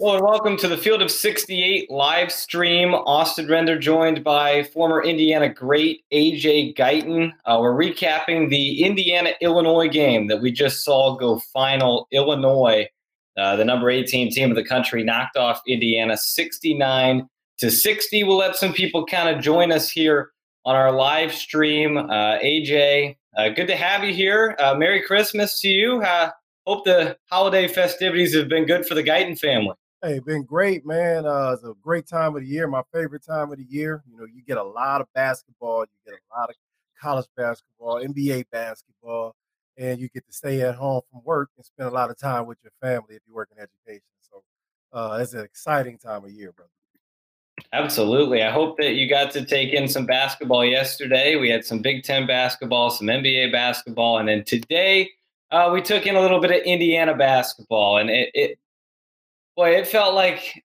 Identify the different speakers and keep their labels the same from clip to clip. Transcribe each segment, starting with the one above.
Speaker 1: Well, and welcome to the Field of 68 live stream. Austin Render joined by former Indiana great AJ Guyton. Uh, we're recapping the Indiana Illinois game that we just saw go final. Illinois, uh, the number 18 team of the country, knocked off Indiana 69 to 60. We'll let some people kind of join us here on our live stream. Uh, AJ, uh, good to have you here. Uh, Merry Christmas to you. Uh, hope the holiday festivities have been good for the Guyton family.
Speaker 2: Hey, been great, man. Uh, it's a great time of the year, my favorite time of the year. You know, you get a lot of basketball, you get a lot of college basketball, NBA basketball, and you get to stay at home from work and spend a lot of time with your family if you work in education. So uh, it's an exciting time of year, brother.
Speaker 1: Absolutely. I hope that you got to take in some basketball yesterday. We had some Big Ten basketball, some NBA basketball, and then today uh, we took in a little bit of Indiana basketball, and it, it boy, it felt like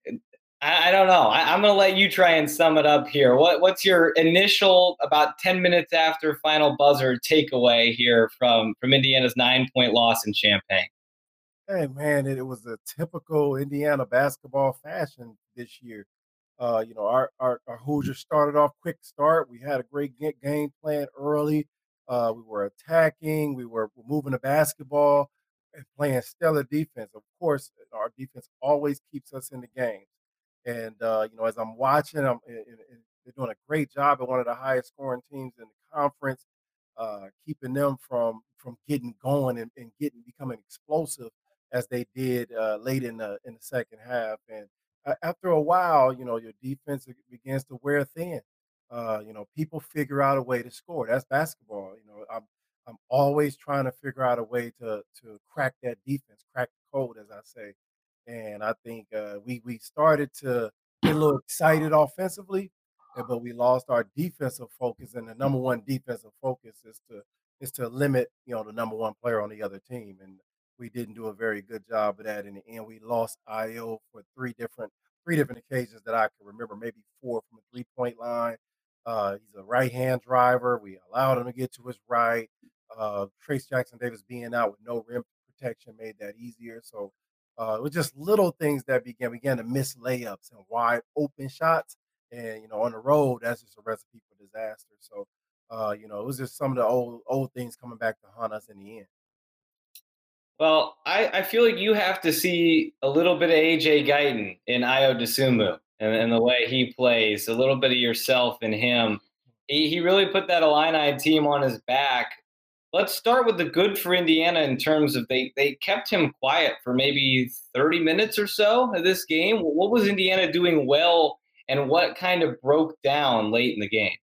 Speaker 1: I, I don't know. I, am going to let you try and sum it up here. What what's your initial about 10 minutes after final buzzer takeaway here from from Indiana's nine point loss in Champaign?
Speaker 2: Hey man, it, it was a typical Indiana basketball fashion this year. Uh, you know, our, our our Hoosiers started off quick start. We had a great game plan early. Uh, we were attacking. We were moving the basketball and playing stellar defense. Of course, our defense always keeps us in the game. And uh, you know, as I'm watching, I'm they're doing a great job at one of the highest scoring teams in the conference, uh, keeping them from from getting going and, and getting becoming explosive as they did uh, late in the in the second half. And uh, after a while, you know, your defense begins to wear thin. Uh, you know, people figure out a way to score. That's basketball. You know, I'm I'm always trying to figure out a way to to crack that defense, crack the code, as I say. And I think uh, we we started to get a little excited offensively, but we lost our defensive focus. And the number one defensive focus is to is to limit, you know, the number one player on the other team. And we didn't do a very good job of that in the end. We lost Ayo for three different three different occasions that I can remember, maybe four from a three point line. Uh, he's a right hand driver. We allowed him to get to his right. Uh, Trayce Jackson Davis being out with no rim protection made that easier. So uh, it was just little things that began began to miss layups and wide open shots. And you know, on the road, that's just a recipe for disaster. So uh, you know, it was just some of the old old things coming back to haunt us in the end.
Speaker 1: Well, I, I feel like you have to see a little bit of AJ Guyton in Ayo Dosunmu and, and the way he plays, a little bit of yourself in him. He, he really put that Illini team on his back. Let's start with the good for Indiana in terms of they, they kept him quiet for maybe 30 minutes or so of this game. What was Indiana doing well, and what kind of broke down late in the game?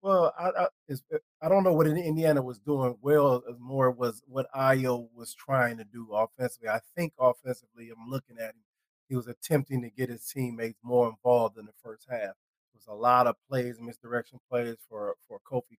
Speaker 2: Well, I, I, uh, I don't know what Indiana was doing well. More was what Ayo was trying to do offensively. I think offensively, I'm looking at him he was attempting to get his teammates more involved in the first half. There was a lot of plays, misdirection plays for for Kofi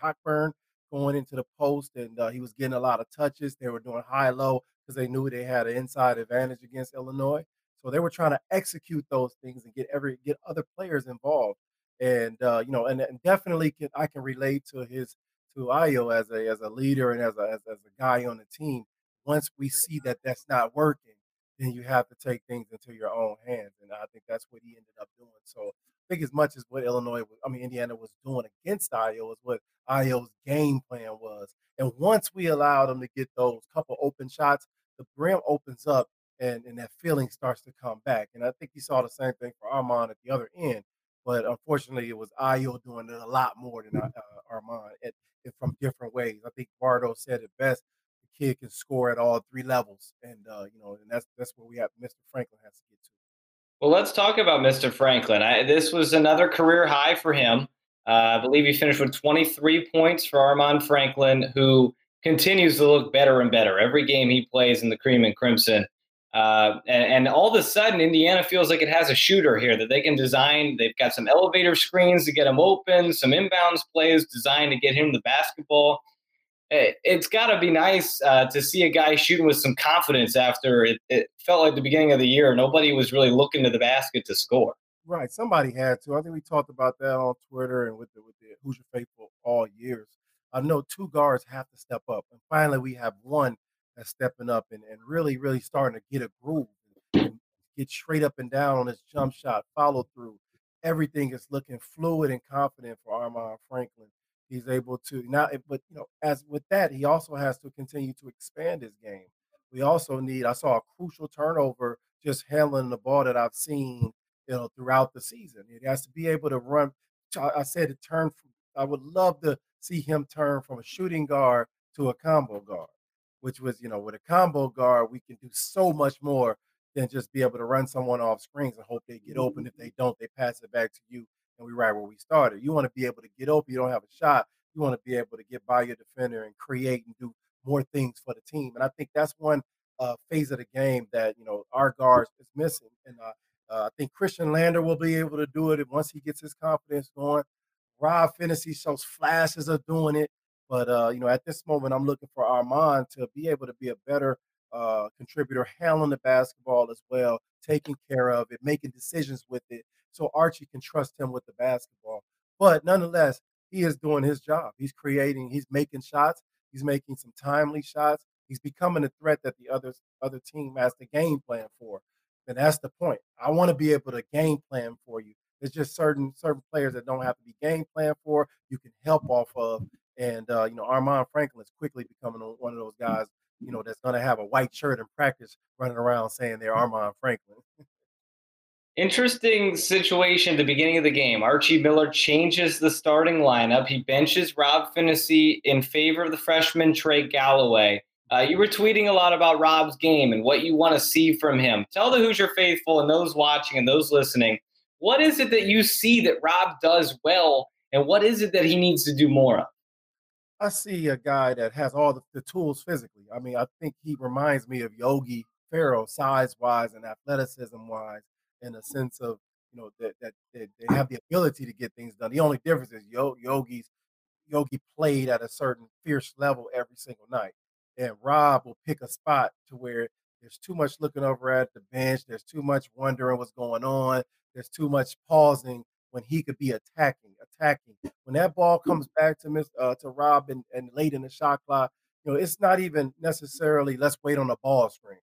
Speaker 2: Cockburn going into the post, and uh, he was getting a lot of touches. They were doing high low because they knew they had an inside advantage against Illinois. So they were trying to execute those things and get every get other players involved. And uh, you know, and, and definitely can I can relate to his to Ayo as a as a leader and as a as, as a guy on the team. Once we see that that's not working, then you have to take things into your own hands. And I think that's what he ended up doing. So I think as much as what Illinois was, I mean, Indiana was doing against Ayo is what Ayo's game plan was. And once we allowed them to get those couple open shots, the brim opens up and, and that feeling starts to come back. And I think you saw the same thing for Armaan at the other end. But unfortunately, it was Ayo doing it a lot more than uh, Armaan at, from different ways. I think Bardo said it best the kid can score at all three levels, and uh, you know, and that's that's where we have Mr. Franklin has to get to.
Speaker 1: Well, let's talk about Mr. Franklin. I, this was another career high for him. Uh, I believe he finished with 23 points for Armaan Franklin, who continues to look better and better every game he plays in the cream and crimson. Uh, and, and, all of a sudden, Indiana feels like it has a shooter here that they can design. They've got some elevator screens to get him open, some inbounds plays designed to get him the basketball it's got to be nice uh, to see a guy shooting with some confidence after it, it, felt like the beginning of the year. Nobody was really looking to the basket to score.
Speaker 2: Right. Somebody had to. I think we talked about that on Twitter and with the, with the Hoosier Faithful all years. I know two guards have to step up. And finally, we have one that's stepping up and, and really, really starting to get a groove and get straight up and down on his jump shot, follow through. Everything is looking fluid and confident for Armaan Franklin. He's able to now, eh, but you know, as with that, he also has to continue to expand his game. We also need. I saw a crucial turnover just handling the ball that I've seen, you know, throughout the season. It has to be able to run. I said to turn. From, I would love to see him turn from a shooting guard to a combo guard, which was, you know, with a combo guard, we can do so much more than just be able to run someone off screens and hope they get open. If they don't, they pass it back to you and we right where we started. You want to be able to get open. You don't have a shot. You want to be able to get by your defender and create and do more things for the team. And I think that's one uh, phase of the game that you know our guards is missing. And uh, uh, I think Khristian Lander will be able to do it once he gets his confidence going. Rob Phinisee shows flashes of doing it, but uh, you know at this moment I'm looking for Armaan to be able to be a better uh, contributor, handling the basketball as well, taking care of it, making decisions with it, so Archie can trust him with the basketball. But nonetheless, he is doing his job. He's creating, he's making shots, he's making some timely shots. He's becoming a threat that the other other team has to game plan for. And that's the point. I want to be able to game plan for you. There's just certain certain players that don't have to be game plan for. You can help off of. And uh, you know, Armaan Franklin is quickly becoming one of those guys you know, that's going to have a white shirt in practice running around saying they're Armaan Franklin.
Speaker 1: Interesting situation at the beginning of the game. Archie Miller changes the starting lineup. He benches Rob Phinisee in favor of the freshman Trey Galloway. Uh, you were tweeting a lot about Rob's game and what you want to see from him. Tell the Hoosier faithful and those watching and those listening, what is it that you see that Rob does well, and what is it that he needs to do more of?
Speaker 2: I see a guy that has all the, the tools physically. I mean, I think he reminds me of Yogi Ferrell, size wise and athleticism wise, in a sense of you know that, that, that they have the ability to get things done. The only difference is Yo, Yogi's Yogi played at a certain fierce level every single night, and Rob will pick a spot to where there's too much looking over at the bench. There's too much wondering what's going on. There's too much pausing when he could be attacking, attacking. When that ball comes back to Miss uh, to Rob and, and late in the shot clock, you know, it's not even necessarily let's wait on the ball screen.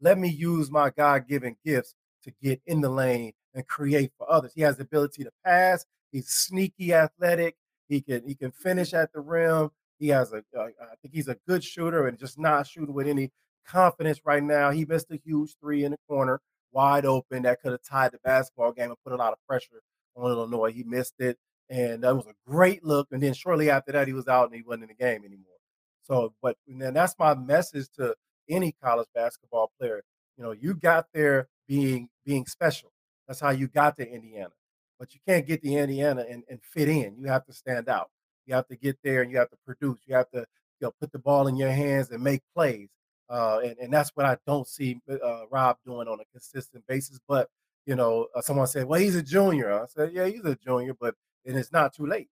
Speaker 2: Let me use my God-given gifts to get in the lane and create for others. He has the ability to pass. He's sneaky, athletic. He can he can finish at the rim. He has a, uh, I think he's a good shooter and just not shooting with any confidence right now. He missed a huge three in the corner, wide open that could have tied the basketball game and put a lot of pressure on Illinois. He missed it, and that was a great look. And then shortly after that, he was out and he wasn't in the game anymore. So, but then that's my message to any college basketball player. You know, you got there being being special. That's how you got to Indiana. But you can't get to Indiana and, and fit in. You have to stand out. You have to get there and you have to produce. You have to you know, put the ball in your hands and make plays. Uh, and, and that's what I don't see uh, Rob doing on a consistent basis. But you know, uh, someone said, "Well, he's a junior." I said, "Yeah, he's a junior, but and it's not too late."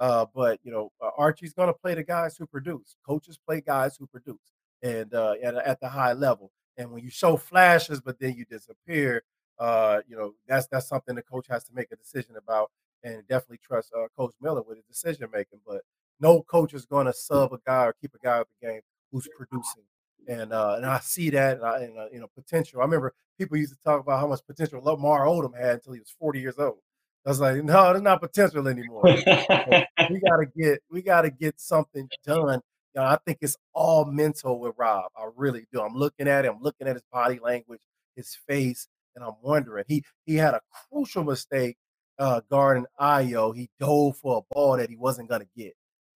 Speaker 2: Uh, but you know, uh, Archie's going to play the guys who produce. Coaches play guys who produce, and uh, at at the high level. And when you show flashes, but then you disappear, uh, you know, that's that's something the coach has to make a decision about, and definitely trust uh, Coach Miller with his decision making. But no coach is going to sub a guy or keep a guy out the game who's producing and uh, and I see that and, I, and uh, you know potential. I remember people used to talk about how much potential Lamar Odom had until he was 40 years old. I was like, no, there's not potential anymore. we gotta get we gotta get something done. You know, I think it's all mental with Rob. I really do. I'm looking at him, looking at his body language, his face, and I'm wondering. He he had a crucial mistake uh guarding Ayo. He dove for a ball that he wasn't gonna get.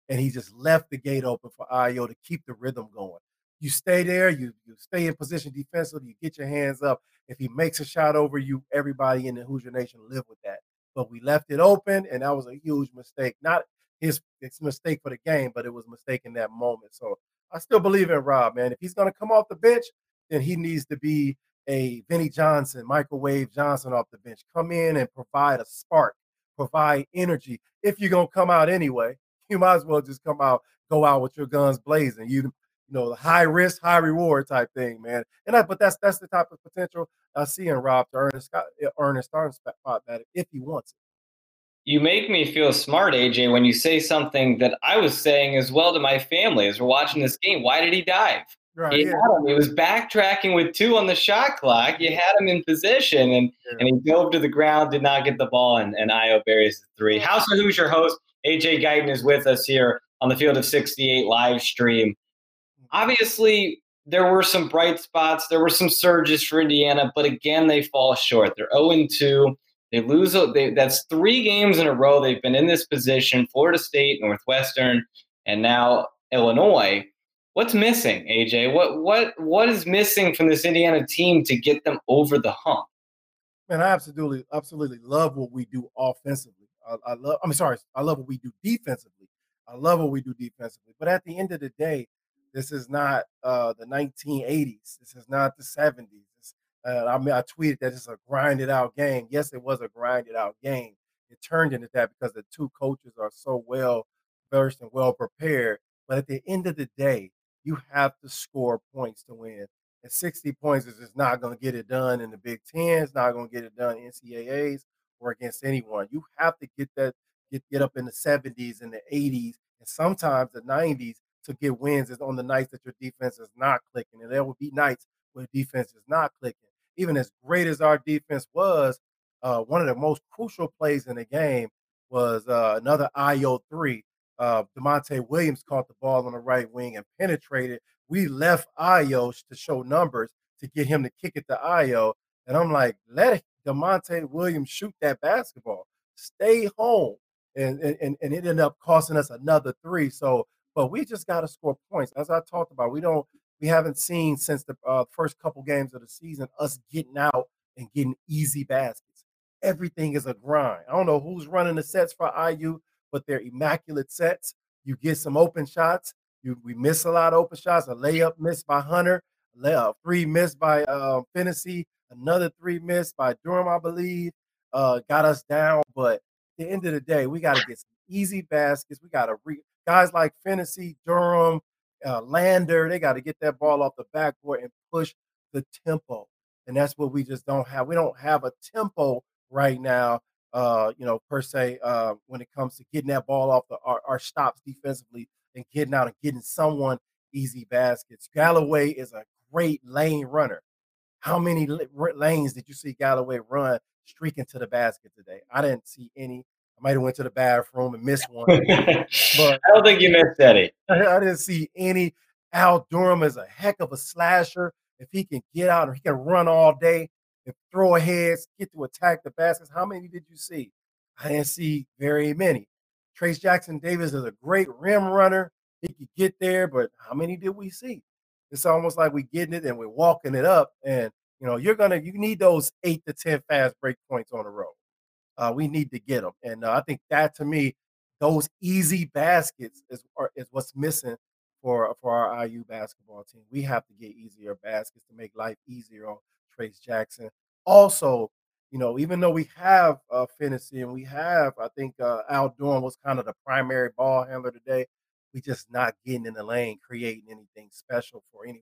Speaker 2: And he just left the gate open for Ayo to keep the rhythm going you stay there, you you stay in position defensively, you get your hands up. If he makes a shot over you, everybody in the Hoosier Nation live with that. But we left it open, and that was a huge mistake. Not his mistake for the game, but it was a mistake in that moment. So I still believe in Rob, man. If he's gonna come off the bench, then he needs to be a Vinnie Johnson, microwave Johnson off the bench. Come in and provide a spark, provide energy. If you're gonna come out anyway, you might as well just come out, go out with your guns blazing. You you know, the high risk, high reward type thing, man. And I, but that's that's the type of potential I see in Rob to earn a eh, earn a starting spot if he wants it.
Speaker 1: You make me feel smart, AJ, when you say something that I was saying as well to my family as we're watching this game. Why did he dive?
Speaker 2: Right,
Speaker 1: he
Speaker 2: yeah.
Speaker 1: had him. He was backtracking with two on the shot clock. You had him in position, and
Speaker 2: Yeah.
Speaker 1: and he dove to the ground, did not get the ball, and, and Ayo buries the three. House of Hoosier host AJ Guyton is with us here on the Field of 68 live stream. Obviously, there were some bright spots. There were some surges for Indiana, but again, they fall short. They're 0 2. They lose. They, that's three games in a row. They've been in this position Florida State, Northwestern, and now Illinois. What's missing, AJ? What what what is missing from this Indiana team to get them over the hump?
Speaker 2: Man, I absolutely, absolutely love what we do offensively. I, I love. I'm sorry, I love what we do defensively. I love what we do defensively. But at the end of the day, this is not uh, the 1980s. This is not the 70s. It's, uh, I mean, I tweeted that it's a grinded out game. Yes, it was a grinded out game. It turned into that because the two coaches are so well versed and well prepared. But at the end of the day, you have to score points to win. And 60 points is just not going to get it done in the Big Ten. It's not going to get it done in NCAAs or against anyone. You have to get that get get up in the 70s and the 80s and sometimes the 90s to get wins is on the nights that your defense is not clicking. And there will be nights where defense is not clicking. Even as great as our defense was, uh, one of the most crucial plays in the game was uh, another Ayo three. Uh, Da'Monte Williams caught the ball on the right wing and penetrated. We left Ayo to show numbers to get him to kick it to Ayo. And I'm like, let Da'Monte Williams shoot that basketball. Stay home. And, and, and it ended up costing us another three. So, but we just got to score points. As I talked about, we don't, we haven't seen since the uh, first couple games of the season us getting out and getting easy baskets. Everything is a grind. I don't know who's running the sets for IU, but they're immaculate sets. You get some open shots. You, we miss a lot of open shots. A layup missed by Hunter, a three missed by uh, Finney, another three missed by Durham, I believe. Uh, got us down, but at the end of the day, we got to get some easy baskets. We got to re- guys like Finney, Durham, uh, Lander. They got to get that ball off the backboard and push the tempo, and that's what we just don't have. We don't have a tempo right now. Uh, you know, per se, uh, when it comes to getting that ball off the our, our stops defensively and getting out and getting someone easy baskets. Galloway is a great lane runner. How many lanes did you see Galloway run streaking to the basket today? I didn't see any. I might have went to the bathroom and missed one.
Speaker 1: but I don't think you missed any.
Speaker 2: I didn't see any. Al Durham is a heck of a slasher. If he can get out or he can run all day and throw aheads, get to attack the baskets. How many did you see? I didn't see very many. Trayce Jackson Davis is a great rim runner. He could get there, but how many did we see? It's almost like we're getting it and we're walking it up. And you know, you're gonna you need those eight to ten fast break points on the road. Uh, we need to get them, and uh, I think that to me, those easy baskets is are, is what's missing for for our IU basketball team. We have to get easier baskets to make life easier on Trayce Jackson. Also, you know, even though we have uh, Finney and we have, I think uh, Al Durham was kind of the primary ball handler today. We just not getting in the lane, creating anything special for anyone.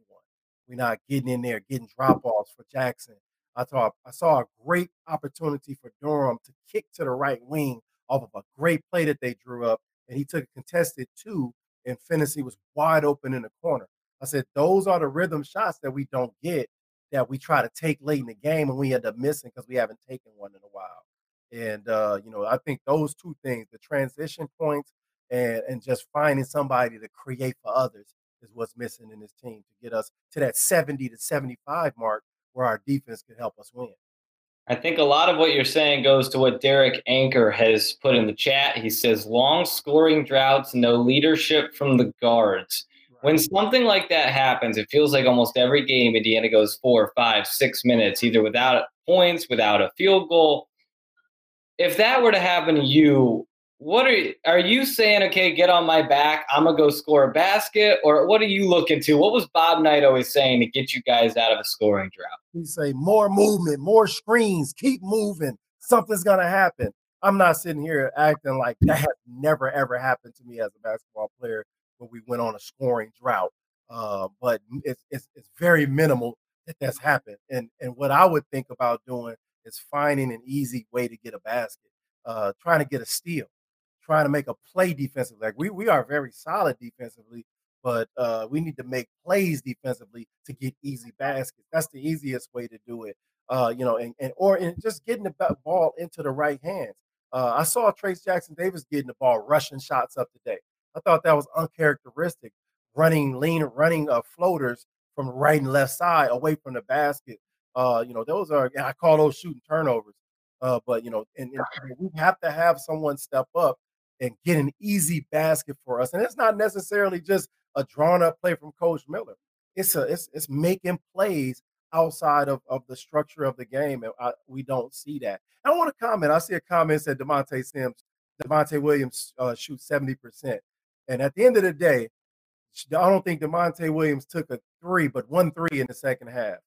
Speaker 2: We're not getting in there, getting drop offs for Jackson. I thought I saw a great opportunity for Durham to kick to the right wing off of a great play that they drew up, and he took a contested two, and Finney was wide open in the corner. I said those are the rhythm shots that we don't get that we try to take late in the game and we end up missing because we haven't taken one in a while. And uh, you know, I think those two things, the transition points and and just finding somebody to create for others is what's missing in this team to get us to that 70 to 75 mark where our defense can help us win.
Speaker 1: I think a lot of what you're saying goes to what Derek Anchor has put in the chat. He says long scoring droughts, no leadership from the guards. When something like that happens, it feels like almost every game Indiana goes four, five, six minutes, either without points, without a field goal. If that were to happen to you, what are you, are you saying? Okay, get on my back. I'm gonna go score a basket, or what are you looking to? What was Bob Knight always saying to get you guys out of a scoring drought?
Speaker 2: He say more movement, more screens, keep moving. Something's gonna happen. I'm not sitting here acting like that has never ever happened to me as a basketball player when we went on a scoring drought. Uh, but it's, it's it's very minimal that that's happened. And and what I would think about doing is finding an easy way to get a basket, uh, trying to get a steal, trying to make a play defensively. Like we we are very solid defensively, but uh, we need to make plays defensively to get easy baskets. That's the easiest way to do it. Uh, you know, and, and or in just getting the ball into the right hands. Uh, I saw Trayce Jackson Davis getting the ball, rushing shots up today. I thought that was uncharacteristic, running lean, running uh, floaters from right and left side away from the basket. Uh, you know, those are I call those shooting turnovers. Uh, but you know, and, and we have to have someone step up and get an easy basket for us. And it's not necessarily just a drawn up play from Coach Miller. It's a it's it's making plays outside of, of the structure of the game, and I, we don't see that. I want to comment. I see a comment said Devonte Sims, Devonte Williams uh, shoots seventy percent, and at the end of the day, I don't think Devonte Williams took a three, but one three in the second half,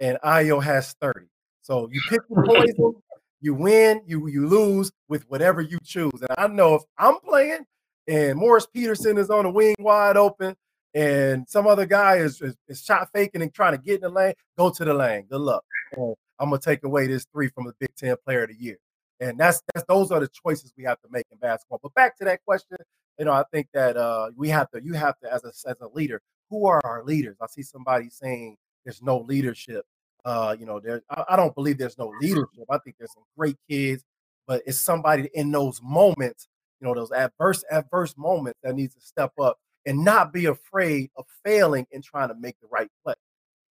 Speaker 2: and Ayo has thirty. So you pick your poison, you win, you you lose with whatever you choose. And I know if I'm playing and Morris Peterson is on the wing wide open, and some other guy is, is, is shot faking and trying to get in the lane, go to the lane. Good luck. And I'm gonna take away this three from the Big Ten Player of the Year. And that's that's those are the choices we have to make in basketball. But back to that question, you know, I think that uh, we have to, you have to, as a as a leader, who are our leaders? I see somebody saying there's no leadership. Uh, you know, there I, I don't believe there's no leadership. I think there's some great kids, but it's somebody in those moments you know, those adverse, adverse moments that needs to step up and not be afraid of failing and trying to make the right play.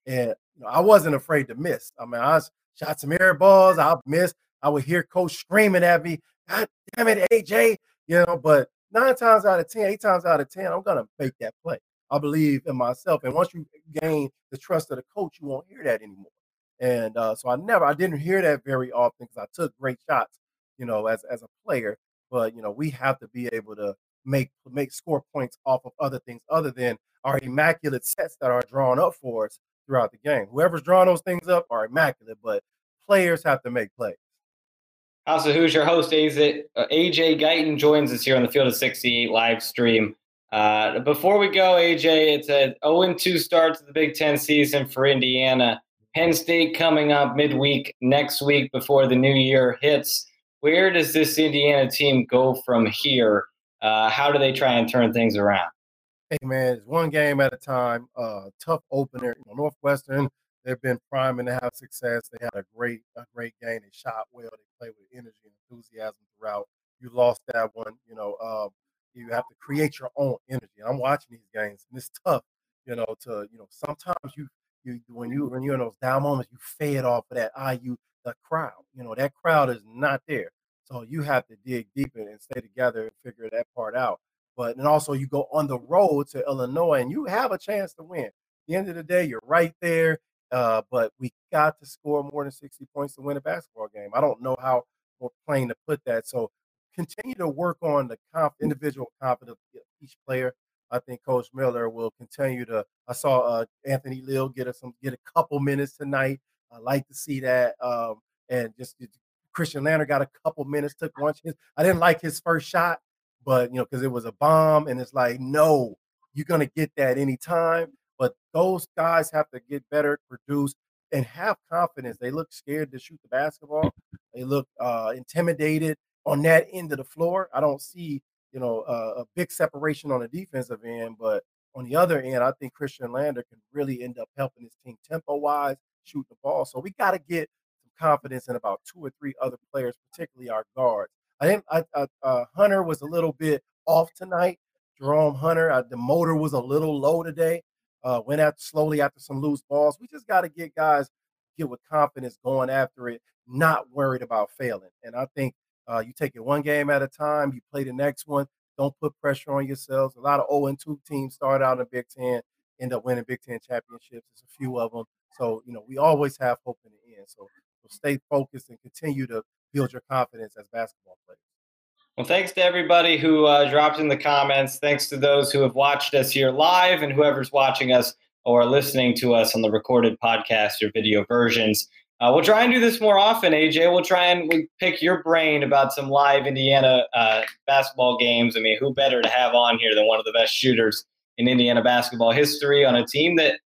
Speaker 2: And you know, I wasn't afraid to miss. I mean, I shot some air balls, I missed. I would hear coach screaming at me, God damn it, AJ, you know, but nine times out of ten, eight times out of 10, I'm gonna make that play. I believe in myself. And once you gain the trust of the coach, you won't hear that anymore. And uh, so I never, I didn't hear that very often because I took great shots, you know, as as a player but you know we have to be able to make make score points off of other things other than our immaculate sets that are drawn up for us throughout the game. Whoever's drawing those things up are immaculate, but players have to make plays.
Speaker 1: House of Hoosier host? AJ, uh, AJ Guyton joins us here on the Field of 68 live stream. Uh, before we go, AJ, it's a 0 2 start to the Big Ten season for Indiana. Penn State coming up midweek next week before the new year hits where does this Indiana team go from here? Uh, how do they try and turn things around?
Speaker 2: Hey man, it's one game at a time. Uh, tough opener. You know, Northwestern, they've been priming to have success. They had a great, a great game. They shot well. They played with energy and enthusiasm throughout. You lost that one. You know, um, you have to create your own energy. I'm watching these games, and it's tough. You know, to you know, sometimes you you when you when you're in those down moments, you fade off of that IU the crowd. You know, that crowd is not there. So you have to dig deeper and stay together and figure that part out. But and also you go on the road to Illinois and you have a chance to win. At the end of the day, you're right there. Uh, but we got to score more than 60 points to win a basketball game. I don't know how we're playing to put that. So continue to work on the comp, individual confidence of each player. I think Coach Miller will continue to. I saw uh, Anthony Leal get us some get a couple minutes tonight. I like to see that. Um, and just Khristian Lander got a couple minutes, took one chance. I didn't like his first shot, but you know, because it was a bomb, and it's like, no, you're gonna get that anytime. But those guys have to get better, produce, and have confidence. They look scared to shoot the basketball. They look uh, intimidated on that end of the floor. I don't see, you know, uh, a big separation on the defensive end, but on the other end, I think Khristian Lander can really end up helping his team tempo wise shoot the ball. So we got to get some confidence in about two or three other players, particularly our guards. I think I, I, uh, Hunter was a little bit off tonight. Jerome Hunter, uh, the motor was a little low today. Uh, went out slowly after some loose balls. We just got to get guys get with confidence going after it, not worried about failing. And I think uh, you take it one game at a time. You play the next one. Don't put pressure on yourselves. A lot of 0 2 teams start out in Big Ten, end up winning Big Ten championships. There's a few of them. So, you know, we always have hope in the end. So, so stay focused and continue to build your confidence as basketball players.
Speaker 1: Well, thanks to everybody who uh, dropped in the comments. Thanks to those who have watched us here live and whoever's watching us or listening to us on the recorded podcast or video versions. Uh, we'll try and do this more often, AJ. We'll try and we pick your brain about some live Indiana uh, basketball games. I mean, who better to have on here than one of the best shooters in Indiana basketball history on a team that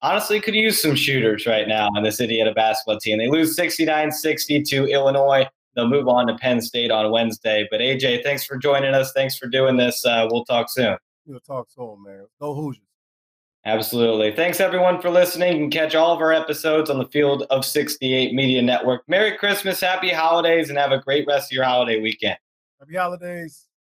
Speaker 1: honestly could use some shooters right now on this Indiana basketball team. They lose 69 60 to Illinois. They'll move on to Penn State on Wednesday. But AJ, thanks for joining us. Thanks for doing this. Uh, we'll talk soon.
Speaker 2: We'll talk soon, man. Go Hoosiers.
Speaker 1: Absolutely. Thanks everyone for listening. You can catch all of our episodes on the Field of 68 Media Network. Merry Christmas, happy holidays, and have a great rest of your holiday weekend.
Speaker 2: Happy holidays.